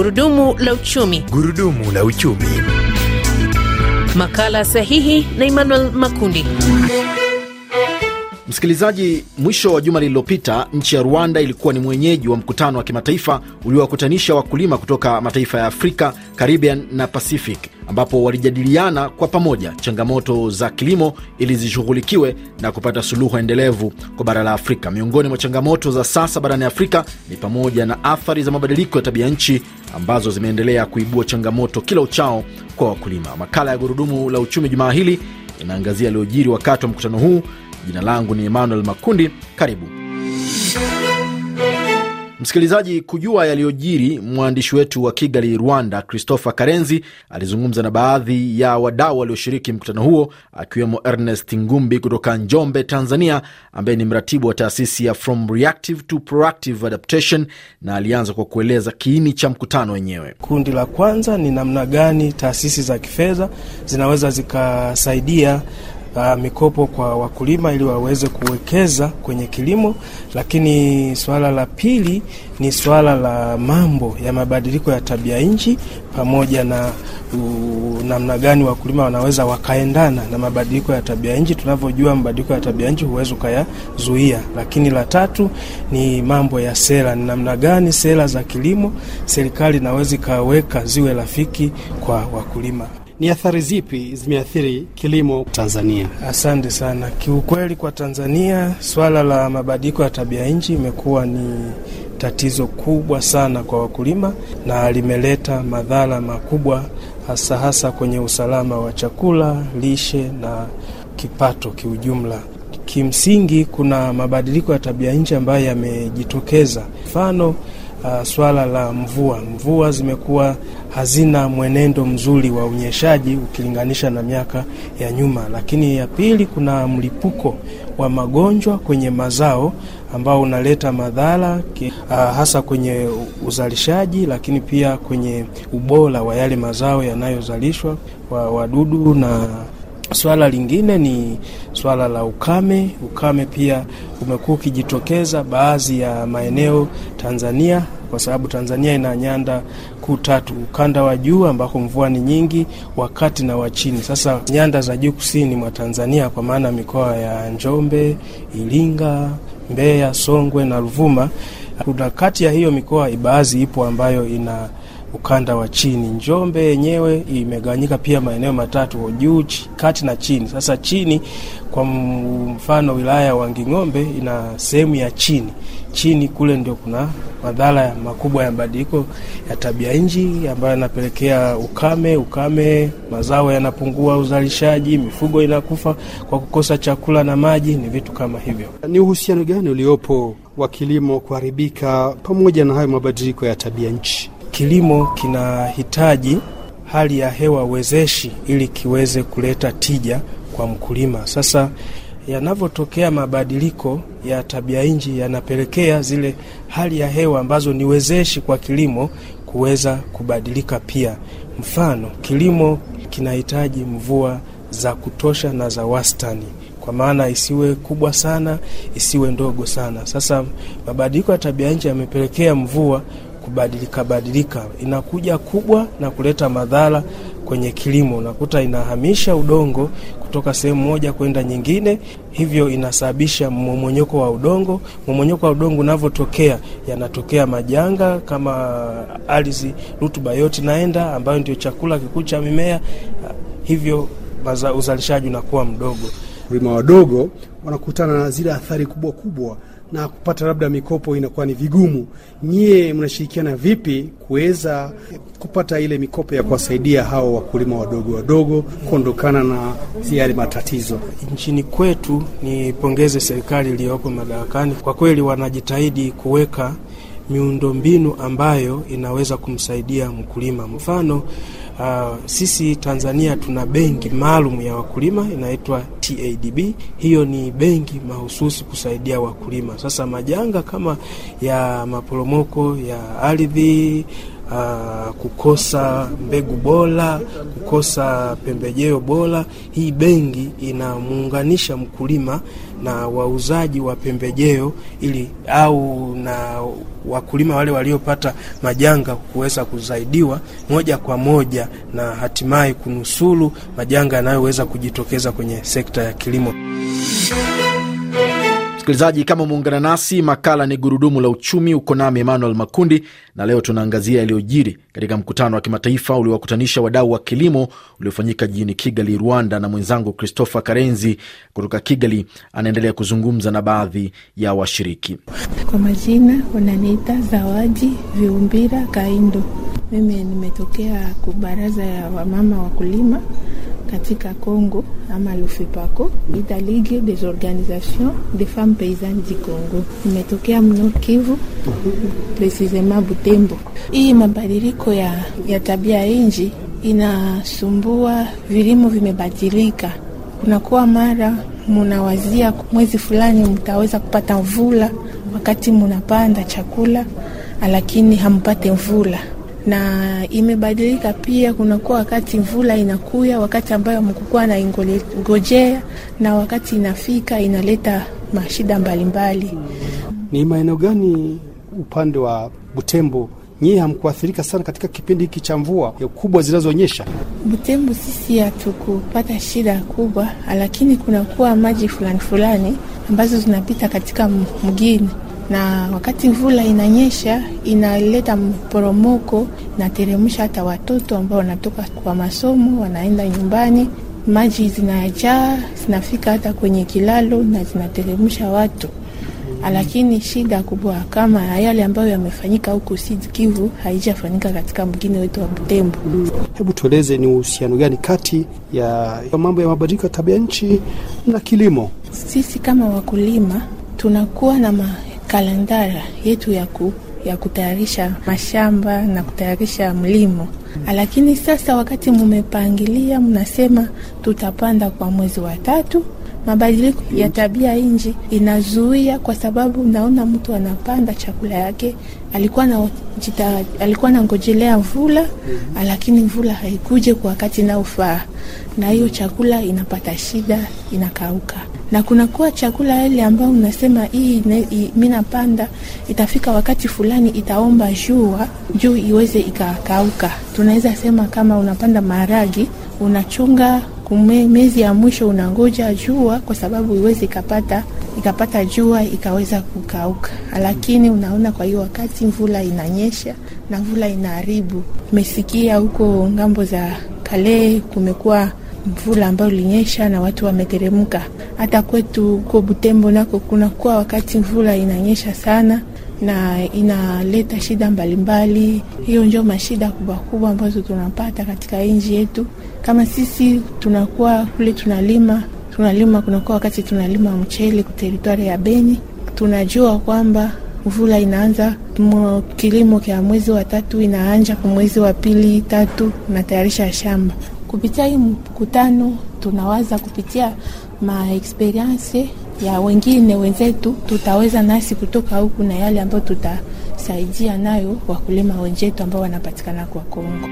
Gurudumu la uchumi. Gurudumu la uchumi. Makala sahihi na Emmanuel Makundi. Msikilizaji, mwisho wa juma lililopita nchi ya Rwanda ilikuwa ni mwenyeji wa mkutano wa kimataifa uliowakutanisha wakulima kutoka mataifa ya Afrika, Caribbean na Pacific, ambapo walijadiliana kwa pamoja changamoto za kilimo ili zishughulikiwe na kupata suluhu endelevu kwa bara la Afrika. Miongoni mwa changamoto za sasa barani Afrika ni pamoja na athari za mabadiliko ya tabia nchi ambazo zimeendelea kuibua changamoto kila uchao kwa wakulima. Makala ya Gurudumu la Uchumi jumaa hili inaangazia yaliyojiri wakati wa mkutano huu. Jina langu ni Emmanuel Makundi. Karibu msikilizaji kujua yaliyojiri. Mwandishi wetu wa Kigali, Rwanda, Christopher Karenzi alizungumza na baadhi ya wadau walioshiriki mkutano huo, akiwemo Ernest Ngumbi kutoka Njombe, Tanzania, ambaye ni mratibu wa taasisi ya From Reactive to Proactive Adaptation, na alianza kwa kueleza kiini cha mkutano wenyewe. Kundi la kwanza ni namna gani taasisi za kifedha zinaweza zikasaidia uh, mikopo kwa wakulima ili waweze kuwekeza kwenye kilimo. Lakini suala la pili ni suala la mambo ya mabadiliko ya tabia nchi pamoja na uh, namna gani wakulima wanaweza wakaendana na mabadiliko ya tabia nchi. Tunavyojua mabadiliko ya tabia nchi huwezi ukayazuia. Lakini la tatu ni mambo ya sera, ni namna gani sera za kilimo serikali inaweza ikaweka ziwe rafiki kwa wakulima. Ni athari zipi zimeathiri kilimo Tanzania? Asante sana. Kiukweli, kwa Tanzania swala la mabadiliko ya tabia nchi imekuwa ni tatizo kubwa sana kwa wakulima na limeleta madhara makubwa, hasa hasa kwenye usalama wa chakula, lishe na kipato kiujumla. Kimsingi, kuna mabadiliko ya tabia nchi ambayo yamejitokeza, mfano Uh, swala la mvua. Mvua zimekuwa hazina mwenendo mzuri wa unyeshaji ukilinganisha na miaka ya nyuma. Lakini ya pili, kuna mlipuko wa magonjwa kwenye mazao ambao unaleta madhara uh, hasa kwenye uzalishaji, lakini pia kwenye ubora wa yale mazao yanayozalishwa wa wadudu na Swala lingine ni swala la ukame. Ukame pia umekuwa ukijitokeza baadhi ya maeneo Tanzania, kwa sababu Tanzania ina nyanda kuu tatu: ukanda wa juu ambako mvua ni nyingi, wa kati na wa chini. Sasa nyanda za juu kusini mwa Tanzania, kwa maana mikoa ya Njombe, Iringa, Mbeya, Songwe na Ruvuma, kuna kati ya hiyo mikoa baadhi ipo ambayo ina ukanda wa chini. Njombe yenyewe imegawanyika pia maeneo matatu, juu, kati na chini. Sasa chini, kwa mfano, wilaya ya Wanging'ombe ina sehemu ya chini. Chini kule ndio kuna madhara makubwa ya mabadiliko ya tabia nchi ambayo yanapelekea ukame. Ukame, mazao yanapungua, uzalishaji, mifugo inakufa kwa kukosa chakula na maji, ni vitu kama hivyo. Ni uhusiano gani uliopo wa kilimo kuharibika pamoja na hayo mabadiliko ya tabia nchi? Kilimo kinahitaji hali ya hewa wezeshi ili kiweze kuleta tija kwa mkulima. Sasa yanavyotokea mabadiliko ya tabia nchi yanapelekea zile hali ya hewa ambazo ni wezeshi kwa kilimo kuweza kubadilika pia. Mfano, kilimo kinahitaji mvua za kutosha na za wastani, kwa maana isiwe kubwa sana, isiwe ndogo sana. Sasa mabadiliko ya tabia nchi yamepelekea mvua kubadilika badilika, inakuja kubwa na kuleta madhara kwenye kilimo. Unakuta inahamisha udongo kutoka sehemu moja kwenda nyingine, hivyo inasababisha mmomonyoko wa udongo. Mmomonyoko wa udongo unavyotokea, yanatokea majanga kama ardhi, rutuba yote naenda, ambayo ndio chakula kikuu cha mimea, hivyo uzalishaji unakuwa mdogo. Wakulima wadogo wanakutana na zile athari kubwa kubwa na kupata labda mikopo inakuwa ni vigumu. Nyie mnashirikiana vipi kuweza kupata ile mikopo ya kuwasaidia hao wakulima wadogo wadogo kuondokana na yale matatizo? Nchini kwetu, nipongeze serikali iliyopo madarakani, kwa kweli wanajitahidi kuweka miundombinu ambayo inaweza kumsaidia mkulima. Mfano, Uh, sisi Tanzania tuna benki maalum ya wakulima inaitwa TADB. Hiyo ni benki mahususi kusaidia wakulima. Sasa majanga kama ya maporomoko ya ardhi uh, kukosa mbegu bora, kukosa pembejeo bora. Hii benki inamuunganisha mkulima na wauzaji wa pembejeo ili au na wakulima wale waliopata majanga kuweza kusaidiwa moja kwa moja na hatimaye kunusuru majanga yanayoweza kujitokeza kwenye sekta ya kilimo. Msikilizaji, kama umeungana nasi, makala ni gurudumu la uchumi. Uko nami Emmanuel Makundi, na leo tunaangazia yaliyojiri katika mkutano wa kimataifa uliowakutanisha wadau wa kilimo uliofanyika jijini Kigali, Rwanda, na mwenzangu Christopher Karenzi kutoka Kigali anaendelea kuzungumza na baadhi ya washiriki. Kwa majina wananiita Zawadi Viumbira Kaindo. Mimi nimetokea ku baraza ya wamama wakulima katika Congo ama Lufipako, ita Ligue des Organisations des Femmes Paysannes du Congo. imetokea mno Kivu, precisement Butembo. Hii mabadiliko ya, ya tabia inji inasumbua, vilimo vimebadilika. Kunakuwa mara munawazia mwezi fulani mtaweza kupata mvula wakati munapanda chakula, lakini hampate mvula na imebadilika pia. Kunakuwa wakati mvula inakuya, wakati ambayo mkukuwa na ingojea, na wakati inafika inaleta mashida mbalimbali. Ni maeneo gani upande wa Butembo nyie hamkuathirika sana katika kipindi hiki cha mvua kubwa zinazonyesha? Butembo sisi hatukupata shida kubwa, lakini kunakuwa maji fulani fulani ambazo zinapita katika mgini na wakati mvula inanyesha inaleta mporomoko, inateremsha hata watoto ambao wanatoka kwa masomo wanaenda nyumbani, maji zinajaa zinafika hata kwenye kilalo na zinateremsha watu. Lakini shida kubwa kama yale ambayo yamefanyika huko Sud Kivu haijafanyika katika mgine wetu wa Butembo. Hebu tueleze ni uhusiano gani kati ya mambo ya mabadiliko ya tabia nchi na kilimo? Sisi kama wakulima tunakuwa na ma kalendara yetu ya, ku, ya kutayarisha mashamba na kutayarisha mlimo, lakini sasa wakati mumepangilia, mnasema tutapanda kwa mwezi wa tatu, mabadiliko ya tabia nchi inazuia, kwa sababu naona mtu anapanda chakula yake. Alikuwa na jita, alikuwa nangojelea mvula, lakini mvula haikuje kwa wakati naofaa, na hiyo chakula inapata shida, inakauka na kunakuwa chakula ile ambayo unasema hii mi napanda itafika wakati fulani itaomba jua juu iweze ikakauka. Tunaweza sema kama unapanda maharagi unachunga kume, mezi ya mwisho unangoja jua kwa sababu iweze ikapata ikapata jua ikaweza kukauka, lakini unaona, kwa hiyo wakati mvula inanyesha na mvula inaharibu. Umesikia huko ng'ambo za Kale kumekuwa mvula ambayo ilinyesha na watu wameteremka. Hata kwetu huko Butembo nako kunakuwa wakati mvula inanyesha sana na inaleta shida mbalimbali. Hiyo ndio mashida kubwa kubwa ambazo tunapata katika nchi yetu. Kama sisi tunakuwa kule tunalima tunalima, kunakuwa wakati tunalima mchele ku teritwari ya Beni, tunajua kwamba mvula inaanza kilimo kya mwezi wa tatu inaanja kwa mwezi wa pili tatu, unatayarisha shamba kupitia hii mkutano tunawaza kupitia maeksperiense ya wengine wenzetu, tutaweza nasi kutoka huku na yale ambayo tutasaidia nayo wakulima wenzetu ambao wanapatikana kwa Kongo.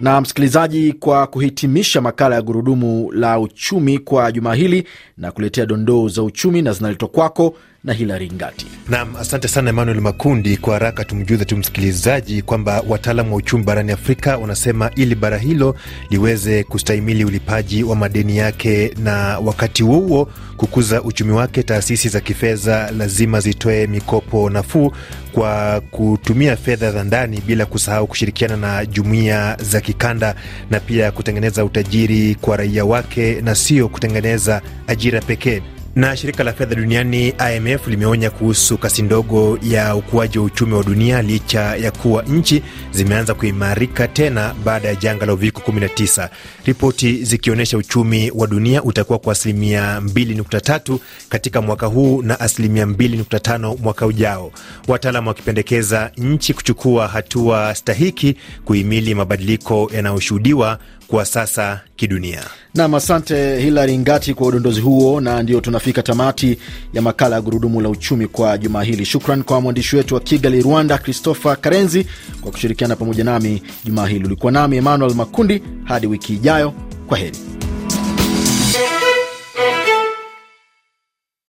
Na msikilizaji, kwa kuhitimisha makala ya gurudumu la uchumi kwa juma hili na kuletea dondoo za uchumi na zinaletwa kwako na Hilari Ngati. Naam, asante sana Emmanuel Makundi. Kwa haraka tumjuze tu msikilizaji kwamba wataalam wa uchumi barani Afrika wanasema ili bara hilo liweze kustahimili ulipaji wa madeni yake na wakati huo huo kukuza uchumi wake, taasisi za kifedha lazima zitoe mikopo nafuu kwa kutumia fedha za ndani bila kusahau kushirikiana na jumuiya za kikanda na pia kutengeneza utajiri kwa raia wake na sio kutengeneza ajira pekee. Na shirika la fedha duniani IMF limeonya kuhusu kasi ndogo ya ukuaji wa uchumi wa dunia licha ya kuwa nchi zimeanza kuimarika tena baada ya janga la uviko 19, ripoti zikionyesha uchumi wa dunia utakuwa kwa asilimia 2.3 katika mwaka huu na asilimia 2.5 mwaka ujao, wataalam wakipendekeza nchi kuchukua hatua stahiki kuhimili mabadiliko yanayoshuhudiwa kwa sasa kidunia. Nam, asante Hilary Ngati kwa udondozi huo, na ndio tunafika tamati ya makala ya Gurudumu la Uchumi kwa juma hili. Shukran kwa mwandishi wetu wa Kigali, Rwanda, Christopher Karenzi kwa kushirikiana pamoja nami juma hili. Ulikuwa nami Emmanuel Makundi. Hadi wiki ijayo, kwa heri.